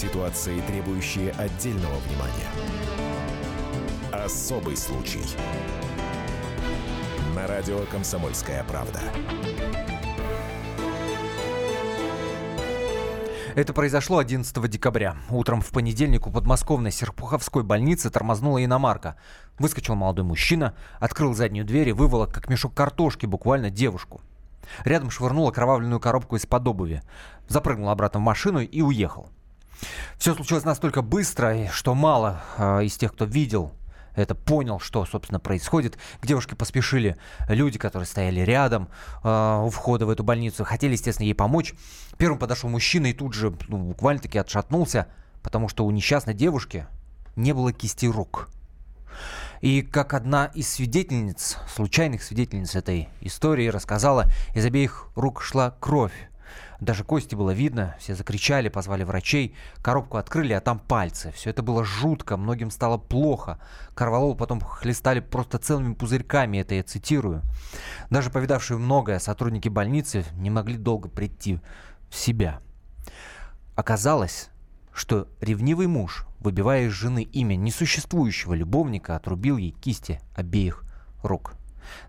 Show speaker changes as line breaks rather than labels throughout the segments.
Ситуации, требующие отдельного внимания. Особый случай. На радио «Комсомольская правда».
Это произошло 11 декабря. Утром в понедельник у подмосковной Серпуховской больницы тормознула иномарка. Выскочил молодой мужчина, открыл заднюю дверь и выволок, как мешок картошки, буквально девушку. Рядом швырнул окровавленную коробку из-под обуви. Запрыгнул обратно в машину и уехал. Все случилось настолько быстро, что мало э, из тех, кто видел это понял, что, собственно, происходит. К девушке поспешили люди, которые стояли рядом э, у входа в эту больницу. Хотели, естественно, ей помочь. Первым подошел мужчина и тут же ну, буквально-таки отшатнулся, потому что у несчастной девушки не было кисти рук. И как одна из свидетельниц, случайных свидетельниц этой истории рассказала, из обеих рук шла кровь. Даже кости было видно, все закричали, позвали врачей, коробку открыли, а там пальцы. Все это было жутко, многим стало плохо. Карвалол потом хлестали просто целыми пузырьками, это я цитирую. Даже повидавшие многое сотрудники больницы не могли долго прийти в себя. Оказалось, что ревнивый муж, выбивая из жены имя несуществующего любовника, отрубил ей кисти обеих рук.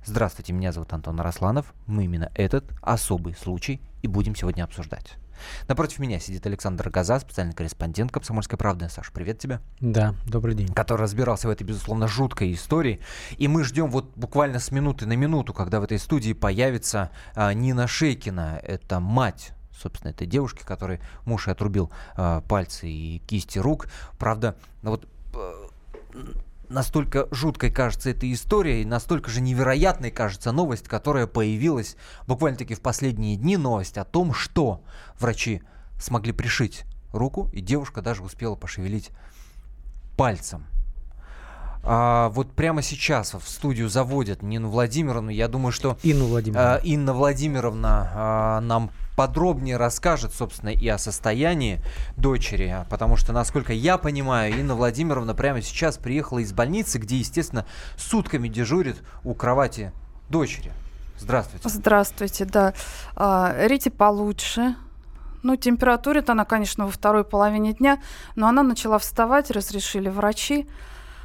Здравствуйте, меня зовут Антон Арасланов. Мы именно этот особый случай и будем сегодня обсуждать. Напротив меня сидит Александр Газа, специальный корреспондент «Комсомольской правды». Саш, привет тебе.
Да, добрый день.
Который разбирался в этой, безусловно, жуткой истории. И мы ждем вот буквально с минуты на минуту, когда в этой студии появится а, Нина Шейкина. Это мать собственно, этой девушки, которой муж и отрубил э, пальцы и кисти рук. Правда, вот э, настолько жуткой кажется эта история, и настолько же невероятной кажется новость, которая появилась буквально-таки в последние дни. Новость о том, что врачи смогли пришить руку, и девушка даже успела пошевелить пальцем. А, вот прямо сейчас в студию заводят Нину Владимировну. Я думаю, что
Инну Владимировна,
а, Инна Владимировна а, нам подробнее расскажет, собственно, и о состоянии дочери, потому что, насколько я понимаю, Инна Владимировна прямо сейчас приехала из больницы, где, естественно, сутками дежурит у кровати дочери. Здравствуйте.
Здравствуйте, да. А, Рите получше. Ну, температура-то она, конечно, во второй половине дня, но она начала вставать, разрешили врачи.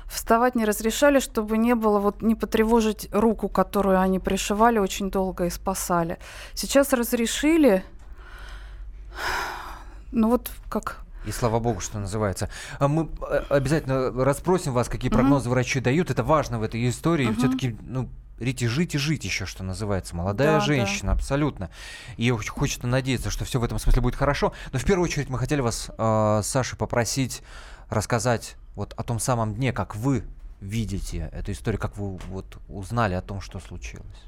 Вставать не разрешали, чтобы не было, вот не потревожить руку, которую они пришивали очень долго и спасали. Сейчас разрешили, ну вот как
и слава богу, что называется. А мы э, обязательно расспросим вас, какие прогнозы mm-hmm. врачи дают. Это важно в этой истории. Mm-hmm. Все-таки, ну, Рите, жить и жить еще, что называется. Молодая да, женщина, да. абсолютно. И хочется надеяться, что все в этом смысле будет хорошо. Но в первую очередь мы хотели вас, э, Саша, попросить рассказать вот о том самом дне, как вы видите эту историю, как вы вот узнали о том, что случилось?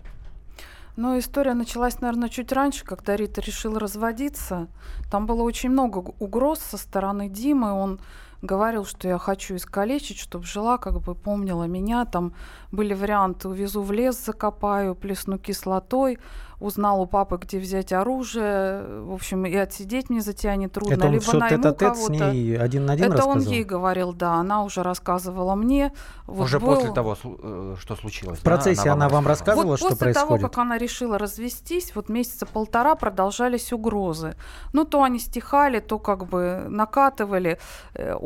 Ну, история началась, наверное, чуть раньше, когда Рита решила разводиться. Там было очень много угроз со стороны Димы. Он говорил, что я хочу искалечить, чтобы жила, как бы помнила меня. Там были варианты увезу в лес, закопаю, плесну кислотой узнал у папы, где взять оружие, в общем, и отсидеть мне за тебя не трудно.
Это он
Либо найму
тет с ней один на один
Это
рассказал?
он ей говорил, да, она уже рассказывала мне.
Вот уже был... после того, э, что случилось?
В процессе да? она, она вам рассказывала,
вот
что
после
происходит?
после того, как она решила развестись, вот месяца полтора продолжались угрозы. Ну, то они стихали, то как бы накатывали.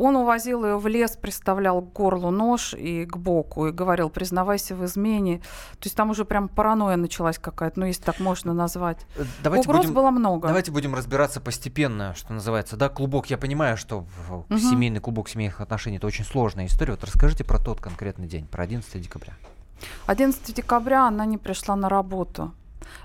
Он увозил ее в лес, приставлял к горлу нож и к боку, и говорил, признавайся в измене. То есть там уже прям паранойя началась какая-то, ну, если так можно назвать.
Давайте
Угроз
будем,
было много.
Давайте будем разбираться постепенно, что называется. Да, клубок, я понимаю, что угу. семейный клубок семейных отношений это очень сложная история. Вот расскажите про тот конкретный день, про 11 декабря.
11 декабря она не пришла на работу.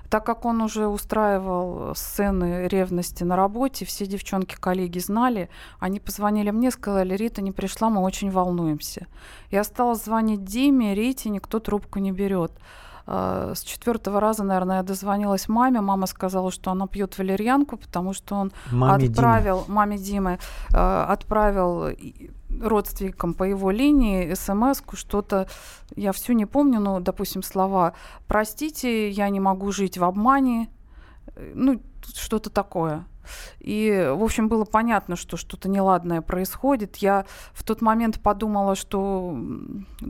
Так как он уже устраивал сцены ревности на работе, все девчонки-коллеги знали, они позвонили мне, сказали, Рита не пришла, мы очень волнуемся. Я стала звонить Диме, Рите, никто трубку не берет. А, с четвертого раза, наверное, я дозвонилась маме. Мама сказала, что она пьет валерьянку, потому что он маме отправил Димы. маме Димы а, отправил родственникам по его линии смс что-то, я все не помню, но, допустим, слова «простите, я не могу жить в обмане», ну, что-то такое. И, в общем, было понятно, что что-то неладное происходит. Я в тот момент подумала, что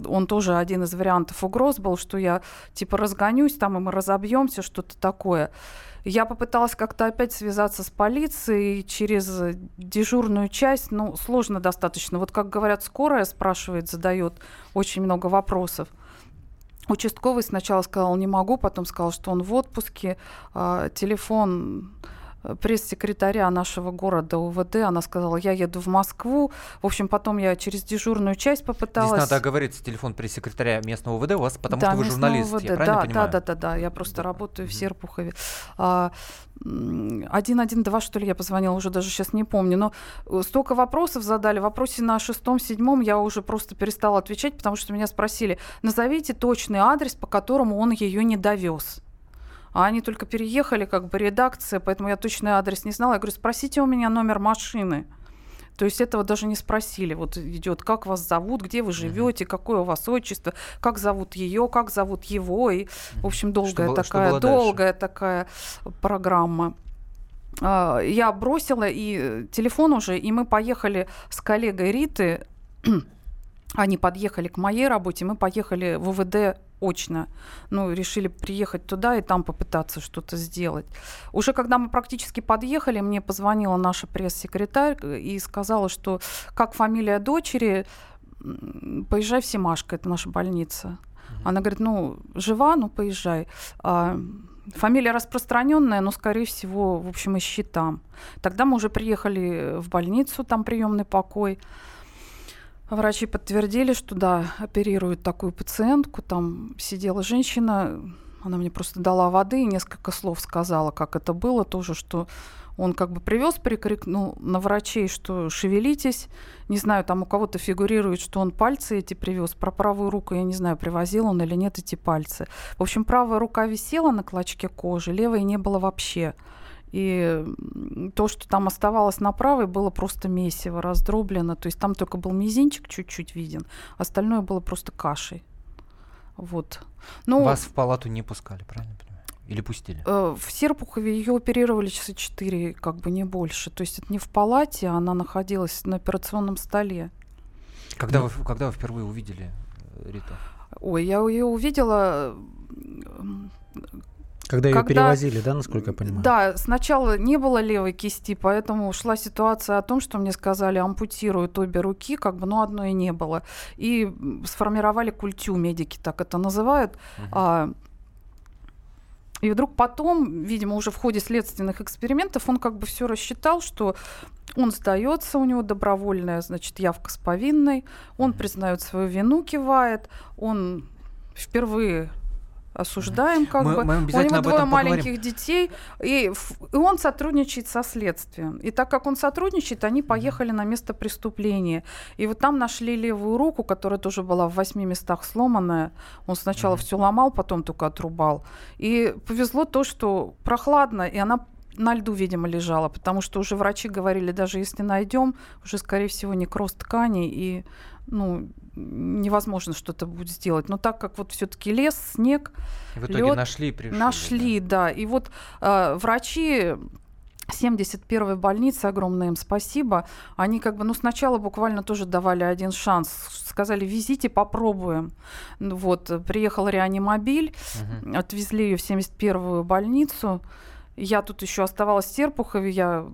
он тоже один из вариантов угроз был, что я типа разгонюсь там, и мы разобьемся, что-то такое. Я попыталась как-то опять связаться с полицией через дежурную часть. Ну, сложно достаточно. Вот как говорят, скорая спрашивает, задает очень много вопросов. Участковый сначала сказал, не могу, потом сказал, что он в отпуске. А, телефон Э, пресс-секретаря нашего города УВД. Она сказала, я еду в Москву. В общем, потом я через дежурную часть попыталась...
Здесь надо оговориться, телефон пресс-секретаря местного УВД у вас, потому да, что вы журналист, УВД. я правильно
да,
понимаю?
Да, да, да, да, я просто да. работаю в Серпухове. А, 112, что ли, я позвонила, уже даже сейчас не помню. Но э, столько вопросов задали. В вопросе на шестом-седьмом я уже просто перестала отвечать, потому что меня спросили, назовите точный адрес, по которому он ее не довез. А они только переехали, как бы редакция, поэтому я точный адрес не знала. Я говорю, спросите у меня номер машины. То есть этого даже не спросили. Вот идет, как вас зовут, где вы живете, какое у вас отчество, как зовут ее, как зовут его. И, в общем, долгая что такая, что долгая дальше? такая программа. А, я бросила и телефон уже, и мы поехали с коллегой Риты. Они подъехали к моей работе, мы поехали в УВД очно. Ну, решили приехать туда и там попытаться что-то сделать. Уже когда мы практически подъехали, мне позвонила наша пресс-секретарь и сказала, что как фамилия дочери, поезжай в Семашко, это наша больница. Она говорит, ну, жива, ну, поезжай. А, фамилия распространенная, но, скорее всего, в общем, ищи там. Тогда мы уже приехали в больницу, там приемный покой. Врачи подтвердили, что да, оперируют такую пациентку. Там сидела женщина, она мне просто дала воды и несколько слов сказала, как это было тоже, что он как бы привез, прикрикнул на врачей, что шевелитесь. Не знаю, там у кого-то фигурирует, что он пальцы эти привез. Про правую руку я не знаю, привозил он или нет эти пальцы. В общем, правая рука висела на клочке кожи, левой не было вообще. И то, что там оставалось на правой, было просто месиво, раздроблено. То есть там только был мизинчик чуть-чуть виден, остальное было просто кашей. Вот.
Ну, Вас в палату не пускали, правильно понимаю? Или пустили?
Э, в Серпухове ее оперировали часа четыре, как бы не больше. То есть это не в палате, а она находилась на операционном столе.
Когда, вы, когда вы впервые увидели э, Риту?
Ой, я ее увидела
когда ее Когда... перевозили, да, насколько я понимаю?
Да, сначала не было левой кисти, поэтому шла ситуация о том, что мне сказали, ампутируют обе руки, как бы, но одной не было. И сформировали культю, медики так это называют. Uh-huh. А, и вдруг потом, видимо, уже в ходе следственных экспериментов, он как бы все рассчитал, что он сдается, у него добровольная, значит, явка с повинной, он признает свою вину, кивает, он впервые осуждаем, как мы, бы. Мы У него двое маленьких детей, и, и он сотрудничает со следствием. И так как он сотрудничает, они поехали на место преступления. И вот там нашли левую руку, которая тоже была в восьми местах сломанная. Он сначала mm-hmm. все ломал, потом только отрубал. И повезло то, что прохладно, и она на льду, видимо, лежала, потому что уже врачи говорили, даже если найдем, уже, скорее всего, некроз тканей, и ну, невозможно что-то будет сделать. Но так как вот все-таки лес, снег,
в итоге лед, нашли, пришли.
Нашли, да. да. И вот э, врачи 71-й больницы, огромное им спасибо. Они как бы, ну, сначала буквально тоже давали один шанс. Сказали, везите, попробуем. Ну вот, приехал реанимобиль, угу. отвезли ее в 71-ю больницу. Я тут еще оставалась в Серпухове, я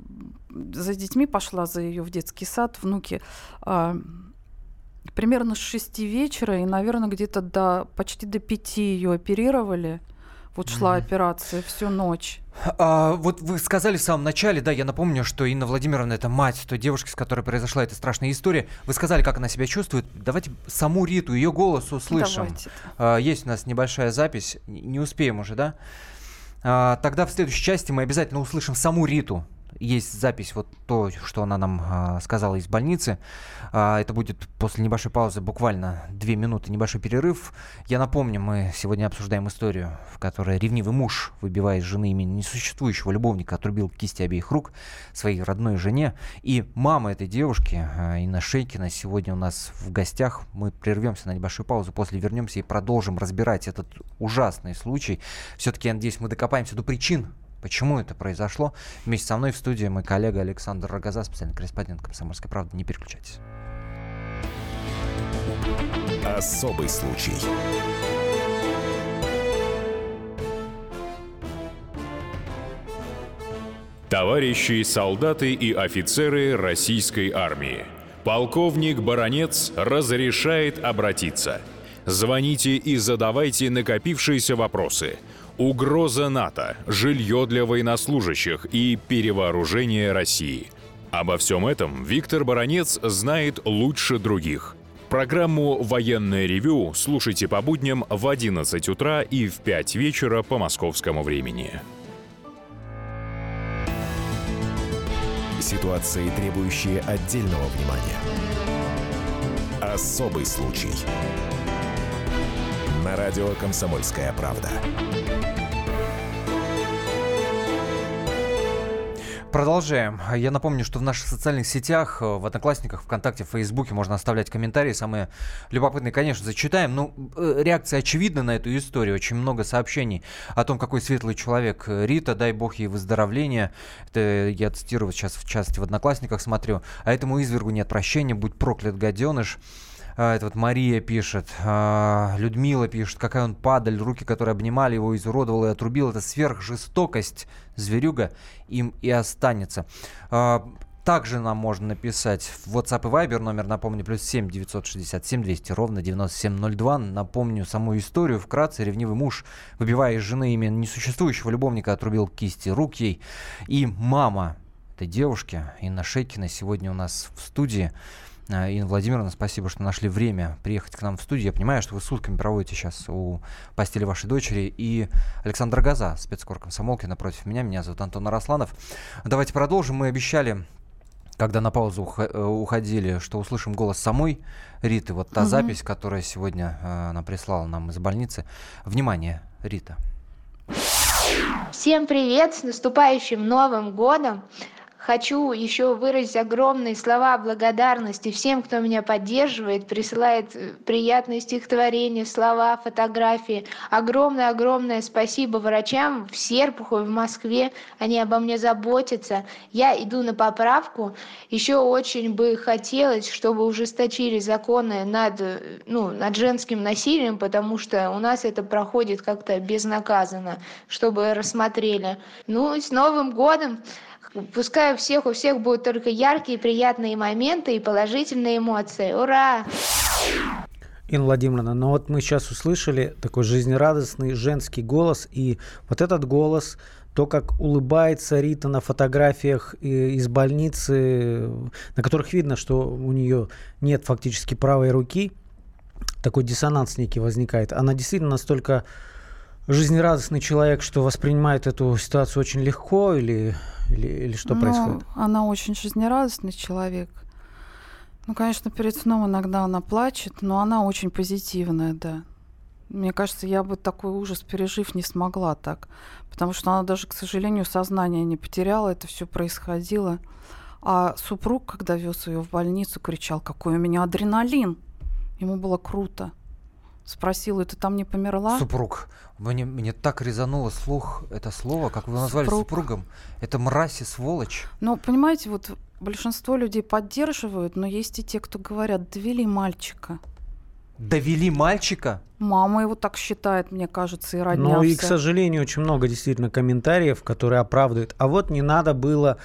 за детьми пошла, за ее в детский сад, внуки. А, примерно с 6 вечера, и, наверное, где-то до почти до 5 ее оперировали. Вот шла mm-hmm. операция всю ночь.
А, вот вы сказали в самом начале, да, я напомню, что Инна Владимировна это мать той девушки, с которой произошла эта страшная история. Вы сказали, как она себя чувствует. Давайте саму Риту, ее голос услышим. Давайте. А, есть у нас небольшая запись, не успеем уже, да? А, тогда в следующей части мы обязательно услышим саму Риту есть запись, вот то, что она нам а, сказала из больницы. А, это будет после небольшой паузы, буквально две минуты, небольшой перерыв. Я напомню, мы сегодня обсуждаем историю, в которой ревнивый муж, выбивая из жены имени несуществующего любовника, отрубил кисти обеих рук своей родной жене. И мама этой девушки, а, Инна Шейкина, сегодня у нас в гостях. Мы прервемся на небольшую паузу, после вернемся и продолжим разбирать этот ужасный случай. Все-таки, я надеюсь, мы докопаемся до причин Почему это произошло? Вместе со мной в студии мой коллега Александр Рогоза, специальный корреспондент «Комсомольской правды». Не переключайтесь.
Особый случай. Товарищи солдаты и офицеры российской армии. Полковник Баронец разрешает обратиться. Звоните и задавайте накопившиеся вопросы. Угроза НАТО, жилье для военнослужащих и перевооружение России. Обо всем этом Виктор Баронец знает лучше других. Программу «Военное ревю» слушайте по будням в 11 утра и в 5 вечера по московскому времени.
Ситуации, требующие отдельного внимания. Особый случай. На радио «Комсомольская правда».
Продолжаем. Я напомню, что в наших социальных сетях, э, в Одноклассниках, ВКонтакте, в Фейсбуке можно оставлять комментарии. Самые любопытные, конечно, зачитаем. Ну, э, реакция очевидна на эту историю. Очень много сообщений о том, какой светлый человек Рита. Дай бог ей выздоровления. Это я цитирую сейчас в части в Одноклассниках смотрю. А этому извергу нет прощения. Будь проклят, гаденыш. А, это вот Мария пишет, а, Людмила пишет, какая он падаль, руки, которые обнимали его, изуродовал и отрубил. Это сверхжестокость зверюга им и останется. А, также нам можно написать в WhatsApp и Viber, номер, напомню, плюс 7 967 200 ровно 9702. Напомню саму историю. Вкратце, ревнивый муж, выбивая из жены имя несуществующего любовника, отрубил кисти рук ей. И мама этой девушки, Инна Шейкина, сегодня у нас в студии. А, Инна Владимировна, спасибо, что нашли время приехать к нам в студию. Я понимаю, что вы сутками проводите сейчас у постели вашей дочери. И Александр Газа, спецкор комсомолки, напротив меня. Меня зовут Антон Арасланов. Давайте продолжим. Мы обещали когда на паузу э, уходили, что услышим голос самой Риты. Вот та угу. запись, которая сегодня э, она прислала нам из больницы. Внимание, Рита.
Всем привет! С наступающим Новым годом! Хочу еще выразить огромные слова благодарности всем, кто меня поддерживает, присылает э, приятные стихотворения, слова, фотографии. Огромное-огромное спасибо врачам в Серпухове, в Москве. Они обо мне заботятся. Я иду на поправку. Еще очень бы хотелось, чтобы ужесточили законы над, э, ну, над женским насилием, потому что у нас это проходит как-то безнаказанно, чтобы рассмотрели. Ну, с Новым годом! Пускай у всех, у всех будут только яркие, приятные моменты и положительные эмоции. Ура!
Инна Владимировна, ну вот мы сейчас услышали такой жизнерадостный женский голос, и вот этот голос, то, как улыбается Рита на фотографиях из больницы, на которых видно, что у нее нет фактически правой руки, такой диссонанс некий возникает. Она действительно настолько жизнерадостный человек, что воспринимает эту ситуацию очень легко или, или, или что ну, происходит?
Она очень жизнерадостный человек. Ну, конечно, перед сном иногда она плачет, но она очень позитивная, да. Мне кажется, я бы такой ужас пережив не смогла так. Потому что она даже, к сожалению, сознание не потеряла, это все происходило. А супруг, когда вез ее в больницу, кричал, какой у меня адреналин. Ему было круто. Спросил, это там не померла?
Супруг. Мне, мне так резануло слух это слово, как вы назвали Супруг. супругом. Это мразь и сволочь.
Ну, понимаете, вот большинство людей поддерживают, но есть и те, кто говорят, довели мальчика.
Довели мальчика?
Мама его так считает, мне кажется, и родня.
Ну и, к сожалению, очень много действительно комментариев, которые оправдывают. А вот не надо было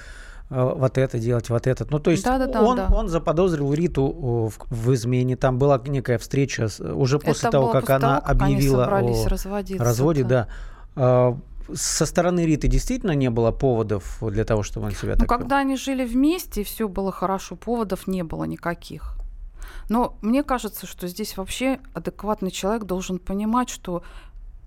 вот это делать, вот этот. Ну, то есть да, да, да, он, да. он заподозрил Риту в, в измене. Там была некая встреча уже после это того, как она того, как объявила о разводе. Да. А, со стороны Риты действительно не было поводов для того, чтобы он себя
ну,
так...
когда они жили вместе, все было хорошо, поводов не было никаких. Но мне кажется, что здесь вообще адекватный человек должен понимать, что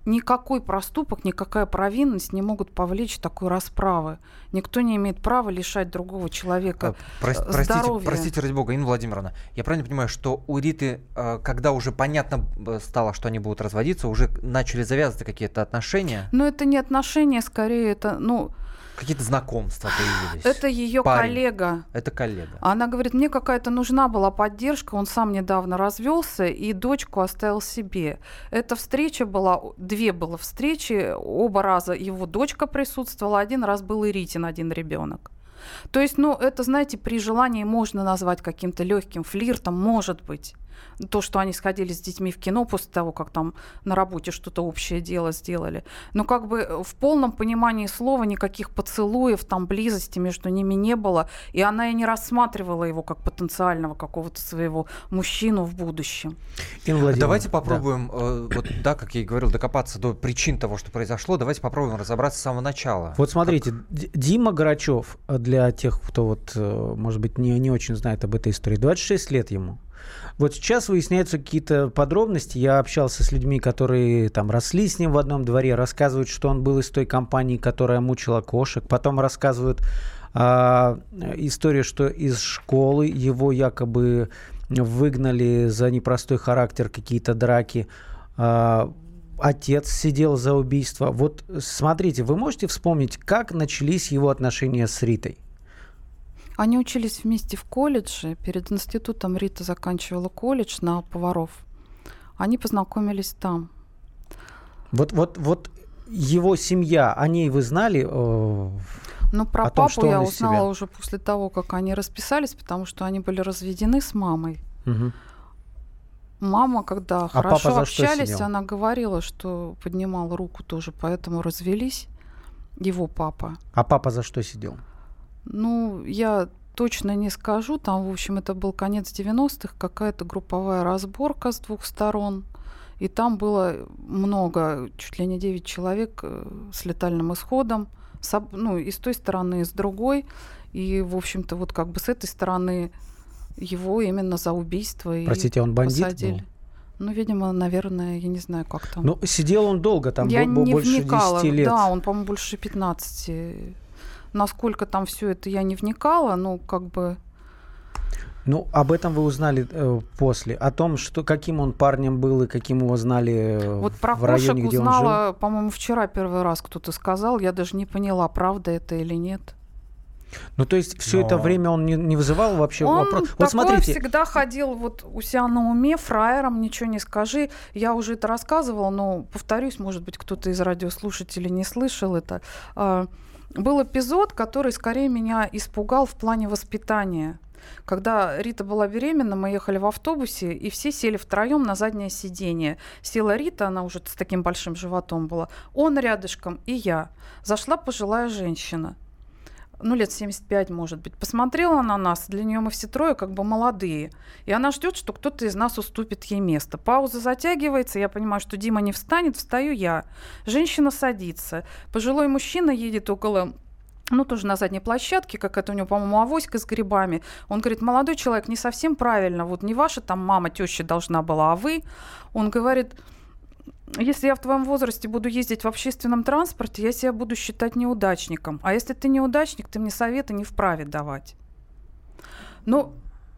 никакой проступок, никакая провинность не могут повлечь такой расправы. Никто не имеет права лишать другого человека
а, Про-
здоровья.
Простите, простите, ради бога, Инна Владимировна, я правильно понимаю, что у Риты, э, когда уже понятно стало, что они будут разводиться, уже начали завязываться какие-то отношения?
Но это не отношения, скорее это, ну,
Какие-то знакомства появились.
Это ее коллега.
Это коллега.
Она говорит, мне какая-то нужна была поддержка. Он сам недавно развелся и дочку оставил себе. Эта встреча была, две было встречи, оба раза его дочка присутствовала, один раз был и Ритин, один ребенок. То есть, ну, это, знаете, при желании можно назвать каким-то легким флиртом, может быть. То, что они сходили с детьми в кино после того, как там на работе что-то общее дело сделали. Но как бы в полном понимании слова никаких поцелуев, там близости между ними не было. И она и не рассматривала его как потенциального какого-то своего мужчину в будущем.
Давайте попробуем, да. э, вот, да, как я и говорил, докопаться до причин того, что произошло. Давайте попробуем разобраться с самого начала.
Вот смотрите, как... Дима Грачев, э, для тех, кто вот, э, может быть, не, не очень знает об этой истории, 26 лет ему. Вот сейчас выясняются какие-то подробности. Я общался с людьми, которые там росли с ним в одном дворе, рассказывают, что он был из той компании, которая мучила кошек. Потом рассказывают а, историю, что из школы его якобы выгнали за непростой характер, какие-то драки. А, отец сидел за убийство. Вот смотрите, вы можете вспомнить, как начались его отношения с Ритой?
Они учились вместе в колледже. Перед институтом Рита заканчивала колледж на поваров. Они познакомились там.
Вот, вот, вот его семья, о ней вы знали? Э,
ну, про том, папу я узнала себя... уже после того, как они расписались, потому что они были разведены с мамой. Угу. Мама, когда а хорошо общались, она говорила, что поднимала руку тоже, поэтому развелись. Его папа.
А папа за что сидел?
Ну, я точно не скажу. Там, в общем, это был конец 90-х, какая-то групповая разборка с двух сторон. И там было много, чуть ли не 9 человек э, с летальным исходом. С, ну, и с той стороны, и с другой. И, в общем-то, вот как бы с этой стороны его именно за убийство
Простите, он бандит
посадили.
был?
Ну, видимо, наверное, я не знаю, как там.
Ну, сидел он долго, там я бо-
не
больше
вникала.
10 лет.
Да, он, по-моему, больше 15 Насколько там все это я не вникала, ну, как бы...
Ну, об этом вы узнали э, после. О том, что каким он парнем был и каким его знали э,
вот про
в районе,
где узнала, по-моему, вчера первый раз кто-то сказал. Я даже не поняла, правда это или нет.
Ну, то есть все Но... это время он не, не вызывал вообще
он
вопрос?
Вот смотрите. всегда ходил вот у себя на уме, фраером, ничего не скажи. Я уже это рассказывала, но повторюсь, может быть, кто-то из радиослушателей не слышал это. Был эпизод, который скорее меня испугал в плане воспитания. Когда Рита была беременна, мы ехали в автобусе, и все сели втроем на заднее сиденье. Села Рита, она уже с таким большим животом была, он рядышком и я. Зашла пожилая женщина ну, лет 75, может быть, посмотрела на нас, для нее мы все трое как бы молодые, и она ждет, что кто-то из нас уступит ей место. Пауза затягивается, я понимаю, что Дима не встанет, встаю я. Женщина садится, пожилой мужчина едет около ну, тоже на задней площадке, как это у него, по-моему, авоська с грибами. Он говорит, молодой человек, не совсем правильно, вот не ваша там мама, теща должна была, а вы. Он говорит, если я в твоем возрасте буду ездить в общественном транспорте, я себя буду считать неудачником. А если ты неудачник, ты мне советы не вправе давать. Ну,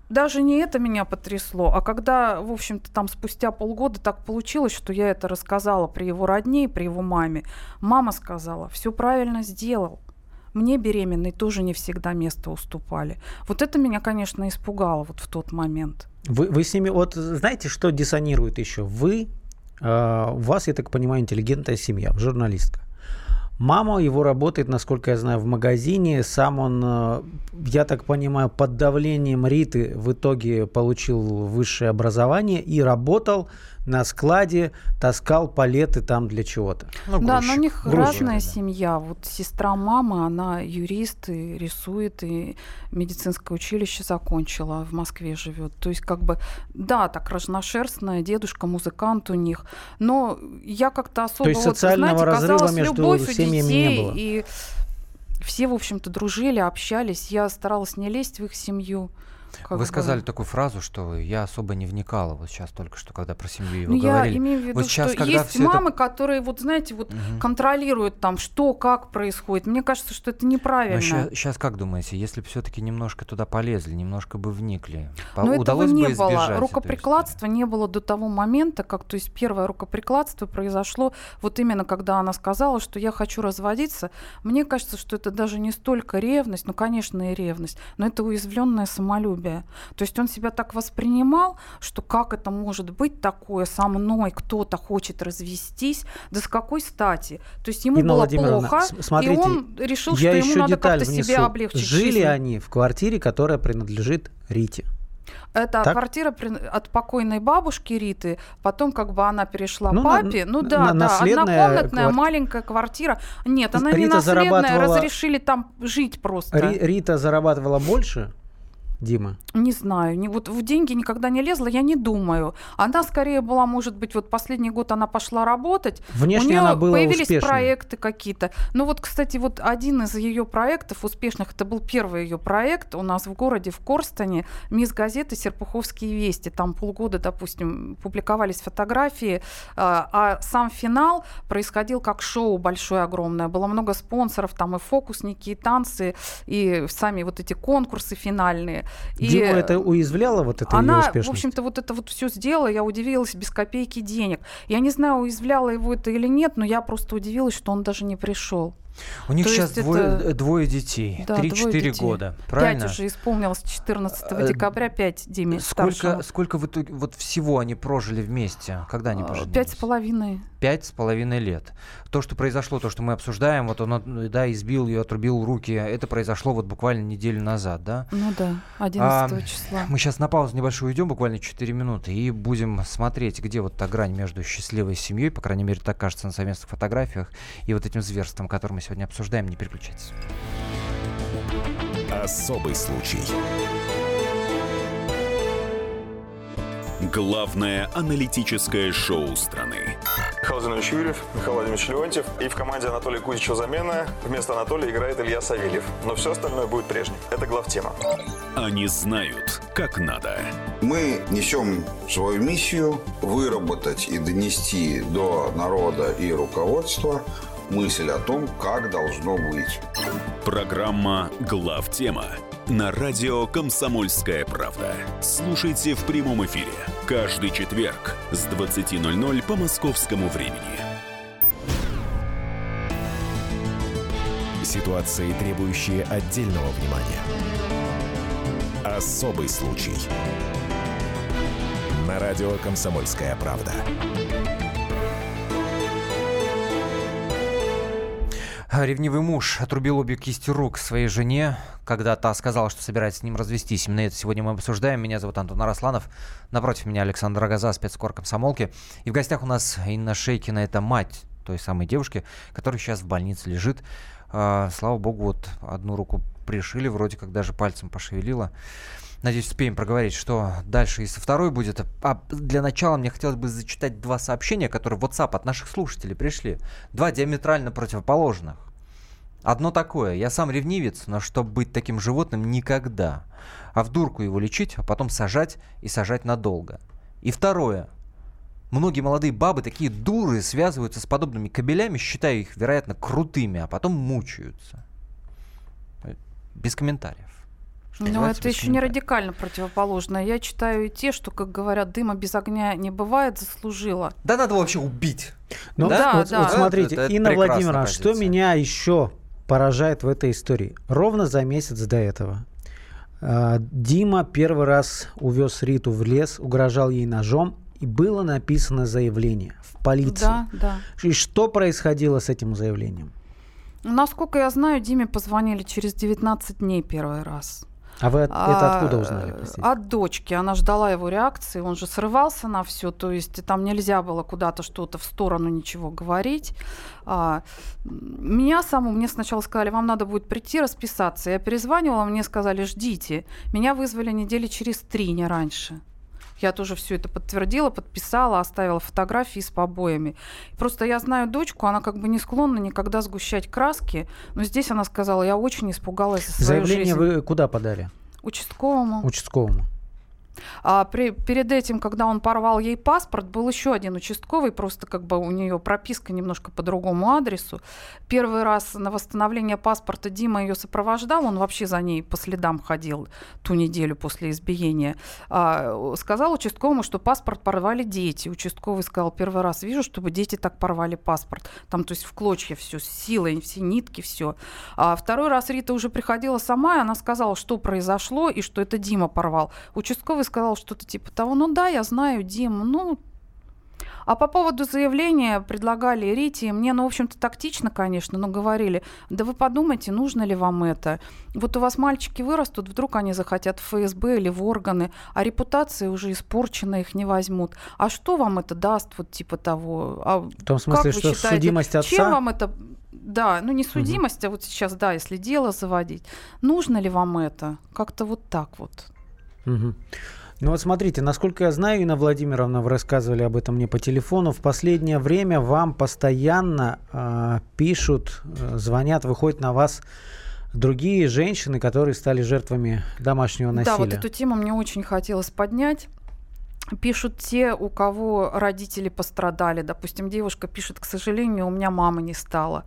даже не это меня потрясло, а когда, в общем-то, там спустя полгода так получилось, что я это рассказала при его родне при его маме, мама сказала, все правильно сделал. Мне беременной тоже не всегда место уступали. Вот это меня, конечно, испугало вот в тот момент.
Вы, вы с ними, вот знаете, что диссонирует еще? Вы у вас, я так понимаю, интеллигентная семья, журналистка. Мама его работает, насколько я знаю, в магазине. Сам он, э, я так понимаю, под давлением Риты в итоге получил высшее образование и работал на складе таскал палеты там для чего-то.
Ну, да, но у них грузчик, разная да. семья. Вот сестра мамы, она юрист и рисует, и медицинское училище закончила, в Москве живет. То есть как бы, да, так разношерстная, дедушка музыкант у них. Но я как-то особо, То
есть вот, социального знаете, разрыва между
любовь
семьями
детей,
не было?
И все, в общем-то, дружили, общались. Я старалась не лезть в их семью.
Как Вы бы... сказали такую фразу, что я особо не вникала вот сейчас только что, когда про семью его ну, говорили.
Я имею в виду, вот сейчас, что есть мамы, это... которые, вот знаете, вот угу. контролируют там, что, как происходит. Мне кажется, что это неправильно. Но
сейчас, сейчас как думаете, если бы все-таки немножко туда полезли, немножко бы вникли,
Но ну, удалось этого не бы было. Рукоприкладства не было до того момента, как, то есть первое рукоприкладство произошло вот именно когда она сказала, что я хочу разводиться. Мне кажется, что это даже не столько ревность, ну, конечно, и ревность, но это уязвленное самолюбие самолюбие. То есть он себя так воспринимал, что как это может быть такое со мной, кто-то хочет развестись, да с какой стати? То есть ему Инна было плохо, смотрите, и он решил, что ему надо как-то себя облегчить.
Жили жизнь. они в квартире, которая принадлежит Рите.
Это
Так?
квартира от покойной бабушки Риты, потом как бы она перешла
Ну, на-
папе. ну
на-
да, да,
наследная
однокомнатная
квар-
маленькая квартира. Нет, она не
Рита
наследная,
зарабатывала-
разрешили там жить просто.
Ри- Рита зарабатывала больше, Дима?
Не знаю, не, вот в деньги никогда не лезла, я не думаю. Она скорее была, может быть, вот последний год она пошла работать.
Внешне
У нее
она была
появились
успешной.
проекты какие-то. Ну вот, кстати, вот один из ее проектов успешных, это был первый ее проект у нас в городе, в Корстоне, мисс газеты «Серпуховские вести». Там полгода, допустим, публиковались фотографии, а а сам финал происходил как шоу большое, огромное. Было много спонсоров, там и фокусники, и танцы, и сами вот эти конкурсы финальные. И
Диму это уязвляло, вот это ее
она, в
успешность?
общем-то, вот это вот все сделала, я удивилась без копейки денег. Я не знаю, уязвляло его это или нет, но я просто удивилась, что он даже не пришел.
У них
То
сейчас двое,
это-
э, двое детей,
Да,
3-4
двое детей.
года, правильно?
Пять уже исполнилось 14
Э,
декабря, 5 Диме
Сколько,
старшему.
сколько в итоге, вот всего они прожили вместе? Когда они поженились?
Пять с половиной.
Пять с половиной лет. То, что произошло, то, что мы обсуждаем, вот он, э, да, избил ее, отрубил руки, это произошло вот буквально неделю назад, да?
Ну да, 11
А,
числа.
Мы сейчас на паузу небольшую уйдем, буквально 4 минуты, и будем смотреть, где вот та грань между счастливой семьей, по крайней мере, так кажется на совместных фотографиях, и вот этим зверством, которое мы сегодня обсуждаем. Не переключайтесь.
Особый случай.
Главное аналитическое шоу страны.
Михаил Владимирович Юрьев, Михаил Владимирович Леонтьев. И в команде Анатолия Кузичева замена. Вместо Анатолия играет Илья Савельев. Но все остальное будет прежним. Это главтема.
Они знают, как надо.
Мы несем свою миссию выработать и донести до народа и руководства мысль о том, как должно быть.
Программа «Главтема» на радио «Комсомольская правда». Слушайте в прямом эфире каждый четверг с 20.00 по московскому времени.
Ситуации, требующие отдельного внимания. Особый случай. На радио «Комсомольская правда».
Ревнивый муж отрубил обе кисти рук своей жене, когда та сказала, что собирается с ним развестись. Именно это сегодня мы обсуждаем. Меня зовут Антон Арасланов. Напротив меня Александр Рогоза, спецкор комсомолки. И в гостях у нас Инна Шейкина, это мать той самой девушки, которая сейчас в больнице лежит. А, слава богу, вот одну руку пришили, вроде как даже пальцем пошевелила. Надеюсь, успеем проговорить, что дальше и со второй будет. А для начала мне хотелось бы зачитать два сообщения, которые в WhatsApp от наших слушателей пришли. Два диаметрально противоположных. Одно такое. Я сам ревнивец, но чтобы быть таким животным, никогда. А в дурку его лечить, а потом сажать и сажать надолго. И второе. Многие молодые бабы, такие дуры, связываются с подобными кабелями, считая их, вероятно, крутыми, а потом мучаются. Э, Без комментариев. Что
Ну, это еще не радикально противоположное. Я читаю и те, что, как говорят, дыма без огня не бывает, заслужила.
Да надо вообще убить.
Ну,
Да,
вот,
да.
вот смотрите,
Это- это
Инна Владимировна, что
позиция.
меня еще поражает в этой истории? Ровно за месяц до этого а, Дима первый раз увез Риту в лес, угрожал ей ножом, и было написано заявление в полицию.
Да, да.
И что происходило с этим заявлением?
Насколько я знаю, Диме позвонили через 19 дней первый раз.
А вы от- это откуда
А,
узнали? простите?
От дочки. Она ждала его реакции. Он же срывался на все. То есть там нельзя было куда-то что-то в сторону ничего говорить. А, меня саму, мне сначала сказали, вам надо будет прийти расписаться. Я перезванивала, мне сказали, ждите. Меня вызвали недели через три, не раньше. Я тоже все это подтвердила, подписала, оставила фотографии с побоями. Просто я знаю дочку, она как бы не склонна никогда сгущать краски, но здесь она сказала, я очень испугалась за свою
Заявление
жизнь.
вы куда подали?
Участковому.
Участковому.
А при, перед этим, когда он порвал ей паспорт, был еще один участковый, просто как бы у нее прописка немножко по другому адресу. Первый раз на восстановление паспорта Дима ее сопровождал, он вообще за ней по следам ходил ту неделю после избиения. А, сказал участковому, что паспорт порвали дети. Участковый сказал, первый раз вижу, чтобы дети так порвали паспорт. Там, то есть в клочья все, силой, все нитки, все. А второй раз Рита уже приходила сама, и она сказала, что произошло, и что это Дима порвал. Участковый сказал что-то типа того, ну да, я знаю Диму, ну... А по поводу заявления предлагали Рите, мне, ну, в общем-то, тактично, конечно, но говорили, да вы подумайте, нужно ли вам это. Вот у вас мальчики вырастут, вдруг они захотят в ФСБ или в органы, а репутация уже испорчена, их не возьмут. А что вам это даст, вот типа того? А
в том смысле, что
считаете,
судимость отца...
Чем вам это да, ну не судимость, угу. а вот сейчас, да, если дело заводить. Нужно ли вам это? Как-то вот так вот.
Угу. Ну вот смотрите, насколько я знаю, Инна Владимировна, вы рассказывали об этом мне по телефону, в последнее время вам постоянно э, пишут, э, звонят, выходят на вас другие женщины, которые стали жертвами домашнего насилия.
Да, вот эту тему мне очень хотелось поднять пишут те, у кого родители пострадали. Допустим, девушка пишет, к сожалению, у меня мамы не стало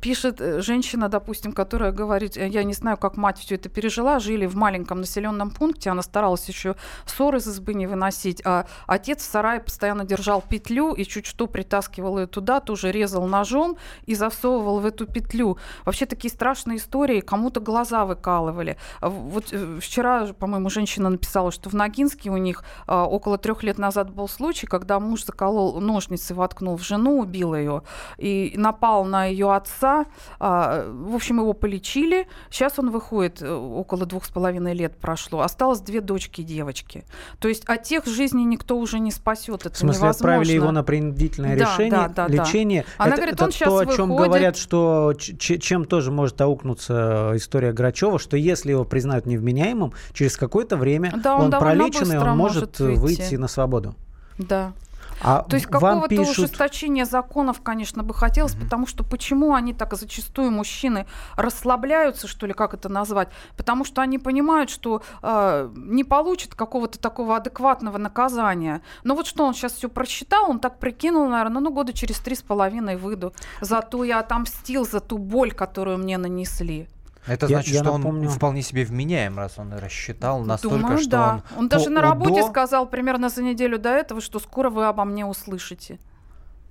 пишет э, женщина, допустим, которая говорит, «Э, я не знаю, как мать все это пережила, жили в маленьком населенном пункте, она старалась еще ссоры из избы не выносить, а отец в сарае постоянно держал петлю и чуть что притаскивал ее туда, тоже резал ножом и засовывал в эту петлю. Вообще такие страшные истории, кому-то глаза выкалывали. Вот э, вчера, по-моему, женщина написала, что в Ногинске у них около трех лет назад был случай, когда муж заколол ножницы, воткнул в жену, убил ее и напал на ее отца отца. А, в общем, его полечили. Сейчас он выходит, э, около двух с половиной лет прошло. Осталось две дочки девочки. То есть от тех жизней никто уже не спасет. Это
в смысле,
невозможно.
отправили его на принудительное
да,
решение,
да, да,
лечение.
Да. Она
это,
говорит,
это
он
то,
сейчас
о чем
выходит.
говорят, что чем тоже может аукнуться история Грачева, что если его признают невменяемым, через какое-то время
да, он,
он пролеченный, он
может,
может выйти на свободу.
Да.
А
То есть какого-то пишут... ужесточения законов, конечно, бы хотелось, mm-hmm. потому что почему они так зачастую мужчины расслабляются, что ли, как это назвать? Потому что они понимают, что э, не получат какого-то такого адекватного наказания. Но вот что он сейчас все просчитал, он так прикинул, наверное, ну года через три с половиной выйду. Зато я отомстил за ту боль, которую мне нанесли.
Это
Я-
значит,
я
что
напомню-
он вполне себе вменяем, раз он рассчитал настолько,
Думаю,
что
да.
он...
даже
по
на работе
УДО,
сказал примерно за неделю до этого, что скоро вы обо мне услышите.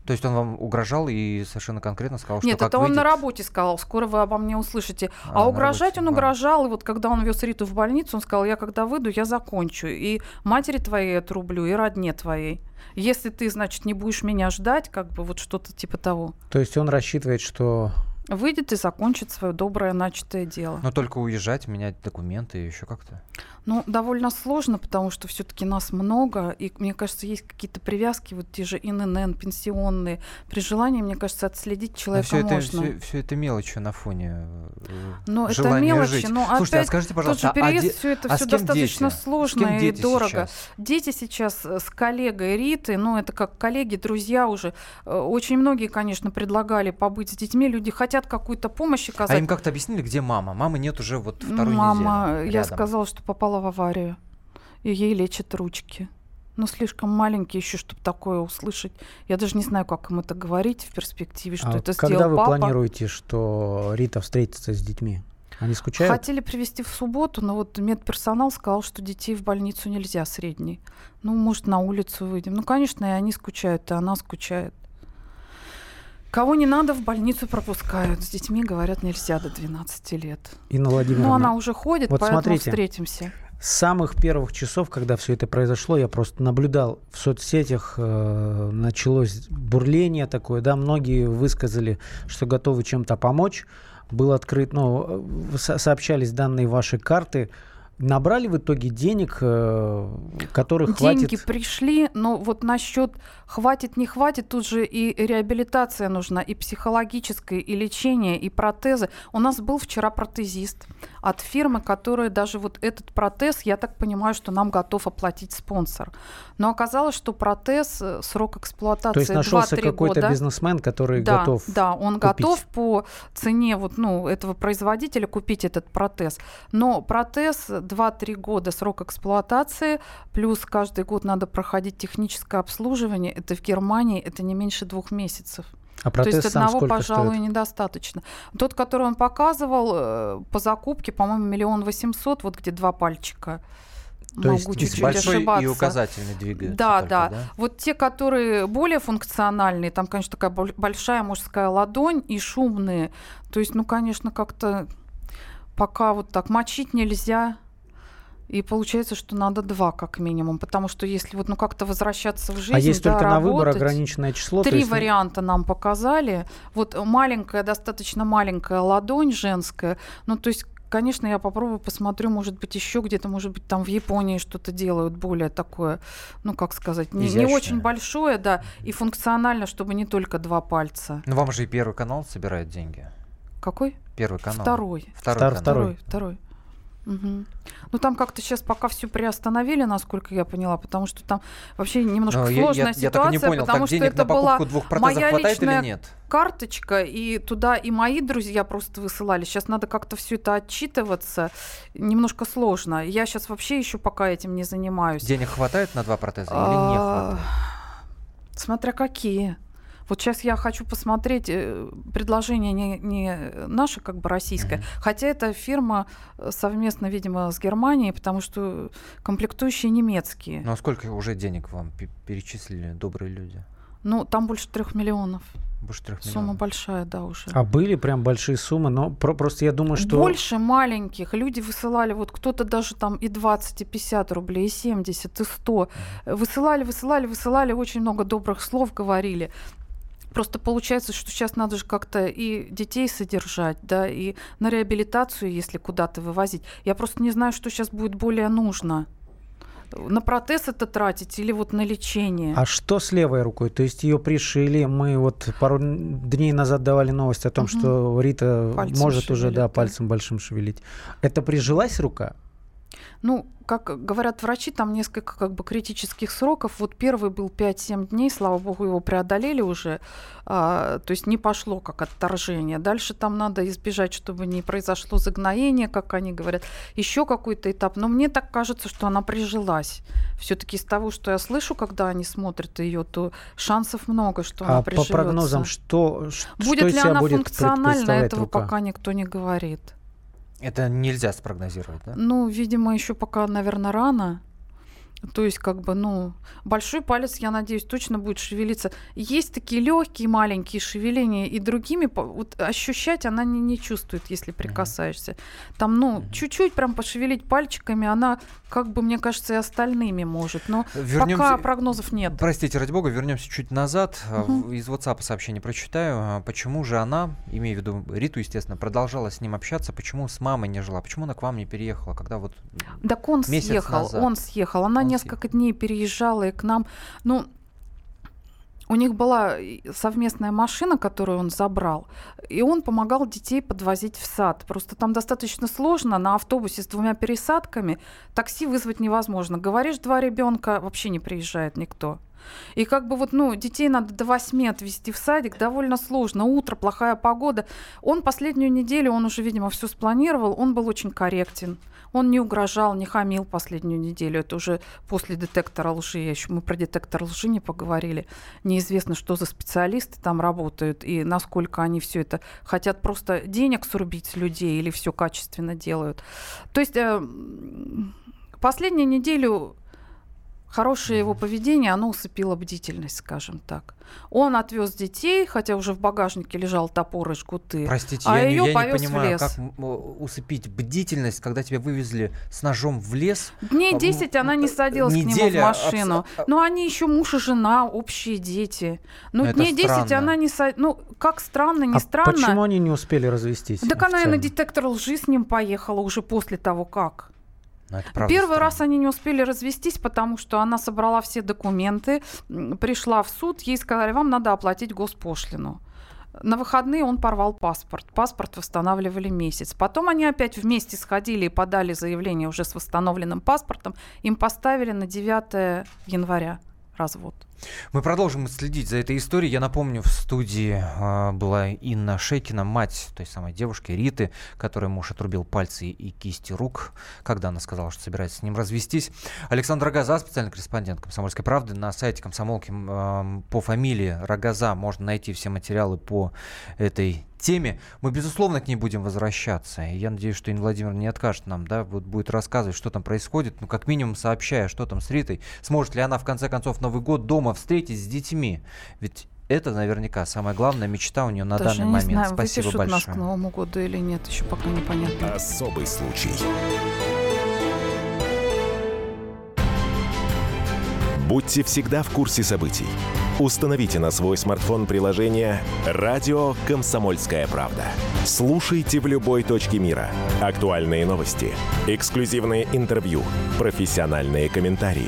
То есть он вам угрожал и совершенно конкретно сказал,
Нет,
что
это
как
он на
выйдет-
работе сказал, скоро вы обо мне услышите.
А,
А,
на
угрожать
работе,
он угрожал, и вот когда он вез Риту в больницу, он сказал, я когда выйду, я закончу. И матери твоей отрублю, и родне твоей. Если ты, значит, не будешь меня ждать, как бы вот что-то типа того.
То есть он рассчитывает, что
Выйдет и закончит свое доброе начатое дело.
Но только уезжать, менять документы и еще как-то.
Ну, довольно сложно, потому что все-таки нас много, и мне кажется, есть какие-то привязки, вот те же ИНН, пенсионные. При желании, мне кажется, отследить человека
все это,
можно.
все, все это мелочи на фоне э,
Но это
желания
мелочи,
жить.
но
Слушайте, а
опять
скажите,
Тот
пожалуйста,
же переезд,
а де-
все это
а
все достаточно
дети?
Сложно и дорого.
сейчас?
Дети сейчас э, с коллегой Риты, ну это как коллеги, друзья уже. Э, Очень многие, конечно, предлагали побыть с детьми. Люди хотят какую-то помощь
А
оказать.
им как-то объяснили, где мама? Мамы нет уже вот вторую
Мама,
неделю.
я
рядом.
сказала, что попала в аварию. И ей лечат ручки. Ну, слишком маленькие еще, чтобы такое услышать. Я даже не знаю, как им это говорить в перспективе, что
а
это
когда
сделал
вы
папа.
планируете, что Рита встретится с детьми? Они скучают?
Хотели привезти в субботу, но вот медперсонал сказал, что детей в больницу нельзя средний. Ну, может, на улицу выйдем. Ну, конечно, и они скучают, и она скучает. Кого не надо, в больницу пропускают. С детьми, говорят, нельзя до 12 лет.
Инна Владимировна,
Ну, она уже ходит,
вот
поэтому
смотрите.
встретимся.
с самых первых часов, когда все это произошло, я просто наблюдал в соцсетях, э, началось бурление такое, да, многие высказали, что готовы чем-то помочь. Был открыт, ну, э, со- сообщались данные вашей карты. Набрали в итоге денег, э, которых
Деньги
хватит?
пришли, но вот насчет хватит, не хватит, тут же и реабилитация нужна, и психологическое, и лечение, и протезы. У нас был вчера протезист от фирмы, которая даже вот этот протез, я так понимаю, что нам готов оплатить спонсор. Но оказалось, что протез, э, срок эксплуатации
То есть нашелся
2-3
какой-то бизнесмен, который
да,
готов
Да, он
купить.
готов по цене вот, ну, этого производителя купить этот протез. Но протез 2-3 года срок эксплуатации, плюс каждый год надо проходить техническое обслуживание. Это в Германии, это не меньше двух месяцев.
А протез
То есть одного, пожалуй,
стоит?
недостаточно. Тот, который он показывал э, по закупке, по-моему, миллион восемьсот, вот где два пальчика.
То
Могу чуть-чуть
Большой
ошибаться.
и указательный двигаются
Да,
только,
да, Вот те, которые более функциональные, там, конечно, такая боль- большая мужская ладонь и шумные. То есть, ну, конечно, как-то пока вот так мочить нельзя. И получается, что надо два как минимум, потому что если вот ну как-то возвращаться в жизнь,
а есть
да,
только на выбор
работать,
ограниченное число?
Три
есть, ну,
варианта нам показали. Вот маленькая, достаточно маленькая ладонь женская. Ну, то есть Конечно, я попробую, посмотрю, может быть, еще где-то, может быть, там в Японии что-то делают более такое, ну, как сказать, не, не очень большое, да, и функционально, чтобы не только два пальца.
Ну, вам же и Первый канал собирает деньги.
Какой?
Первый канал.
Второй.
Второй
Втор-
канал.
второй.
Второй. Ну там как-то сейчас пока все приостановили, насколько я поняла, потому что там вообще немножко
Но я-
сложная
я,
ситуация,
я так и не понял,
потому
так
что
денег
это
на
была
двух
моя личная
или нет?
карточка, и туда и мои друзья просто высылали. Сейчас надо как-то все это отчитываться. Немножко сложно. Я сейчас вообще еще пока этим не занимаюсь.
Денег хватает на два протеза или не
А,
хватает?
Смотря какие. Вот сейчас я хочу посмотреть э, предложение не, не наше, как бы российское,
Мгм.
хотя это фирма э, совместно, видимо, с Германией, потому что комплектующие немецкие.
Ну, а сколько уже денег вам пе- перечислили добрые люди?
Ну, там больше трех миллионов.
Больше трех
Сумма
миллионов.
большая, да, уже.
А были прям большие суммы, но про- просто я думаю, что...
Больше маленьких. Люди высылали, вот кто-то даже там и 20, и 50 рублей, и 70, и 100. Э, Высылали, высылали, высылали, очень много добрых слов говорили. Просто получается, что сейчас надо же как-то и детей содержать, да, и на реабилитацию, если куда-то вывозить. Я просто не знаю, что сейчас будет более нужно. На протез это тратить или вот на лечение?
А что с левой рукой? То есть ее пришили. Мы вот пару дней назад давали новость о том,
Мгм.
что Рита
Пальцем
может уже
шевелит,
да,
да.
пальцем большим шевелить. Это прижилась рука?
Ну, как говорят врачи, там несколько как бы критических сроков. Вот первый был 5-7 дней, слава богу, его преодолели уже. А, то есть не пошло как отторжение. Дальше там надо избежать, чтобы не произошло загноение, как они говорят. Еще какой-то этап. Но мне так кажется, что она прижилась. Все-таки из того, что я слышу, когда они смотрят ее, то шансов много, что она
а по
приживется.
прогнозам, что, что
Будет ли она
будет
функциональна, этого
рука?
пока никто не говорит.
Это нельзя спрогнозировать, да?
Ну, видимо, еще пока, наверное, рано. То есть, как бы, ну, большой палец, я надеюсь, точно будет шевелиться. Есть такие легкие маленькие шевеления, и другими вот ощущать она не, не чувствует, если прикасаешься. Там, ну, чуть-чуть прям пошевелить пальчиками, она, как бы, мне кажется, и остальными может. Но
Вернемся-
пока прогнозов нет.
Простите, ради бога, вернемся чуть назад. В- Из WhatsApp сообщение прочитаю. А, Почему же она, имею в виду Риту, естественно, продолжала с ним общаться? Почему с мамой не жила? Почему она к вам не переехала? Когда вот...
Так он
Месяц
съехал,
назад.
он съехал. Она
Он
несколько дней переезжала и к нам. Ну, у них была совместная машина, которую он забрал, и он помогал детей подвозить в сад. Просто там достаточно сложно на автобусе с двумя пересадками такси вызвать невозможно. Говоришь, два ребенка, вообще не приезжает никто. И как бы вот, ну, детей надо до восьми отвезти в садик, довольно сложно. Утро, плохая погода. Он последнюю неделю, он уже, видимо, все спланировал, он был очень корректен. Он не угрожал, не хамил последнюю неделю. Это уже после детектора лжи. Еще, мы про детектор лжи не поговорили. Неизвестно, что за специалисты там работают и насколько они все это хотят просто денег срубить с людей или все качественно делают. То есть э, последнюю неделю хорошее его поведение, оно усыпило бдительность, скажем так. Он отвез детей, хотя уже в багажнике лежал топор и жгуты.
Простите,
а
я, не-
её
я не
повез в
понимаю,
лес.
как м, усыпить бдительность, когда тебя вывезли с ножом в лес.
Дней
А,
10
м,
она не
э,
садилась к нему в
неделя
машину.
абс- а-
Но они еще муж и жена, общие дети. Ну, дней 10
странно.
она не садилась. Ну, как странно, не
А
странно.
почему они не успели развестись?
Так она и на детектор лжи с ним поехала уже после того, как.
Ну,
Первый
странно.
раз они не успели развестись, потому что она собрала все документы, пришла в суд, ей сказали, вам надо оплатить госпошлину. На выходные он порвал паспорт. Паспорт восстанавливали месяц. Потом они опять вместе сходили и подали заявление уже с восстановленным паспортом. Им поставили на 9 января развод.
Мы продолжим следить за этой историей. Я напомню, в студии а, была Инна Шейкина, мать той самой девушки Риты, которой муж отрубил пальцы и кисти рук, когда она сказала, что собирается с ним развестись. Александр Рогоза, специальный корреспондент «Комсомольской правды». На сайте комсомолки м, по фамилии Рогоза можно найти все материалы по этой теме. Мы, безусловно, к ней будем возвращаться. Я надеюсь, что Инна Владимировна не откажет нам, да, вот будет рассказывать, что там происходит, ну, как минимум сообщая, что там с Ритой. Сможет ли она, в конце концов, Новый год дома встретить с детьми? Ведь это наверняка самая главная мечта у нее на
Даже
данный
не
момент.
знаю,
Спасибо
выпишут нас
большое.
к Новому году или нет, еще пока непонятно.
Особый случай. Будьте всегда в курсе событий. Установите на свой смартфон приложение «Радио Комсомольская правда». Слушайте в любой точке мира. Актуальные новости, эксклюзивные интервью, профессиональные комментарии.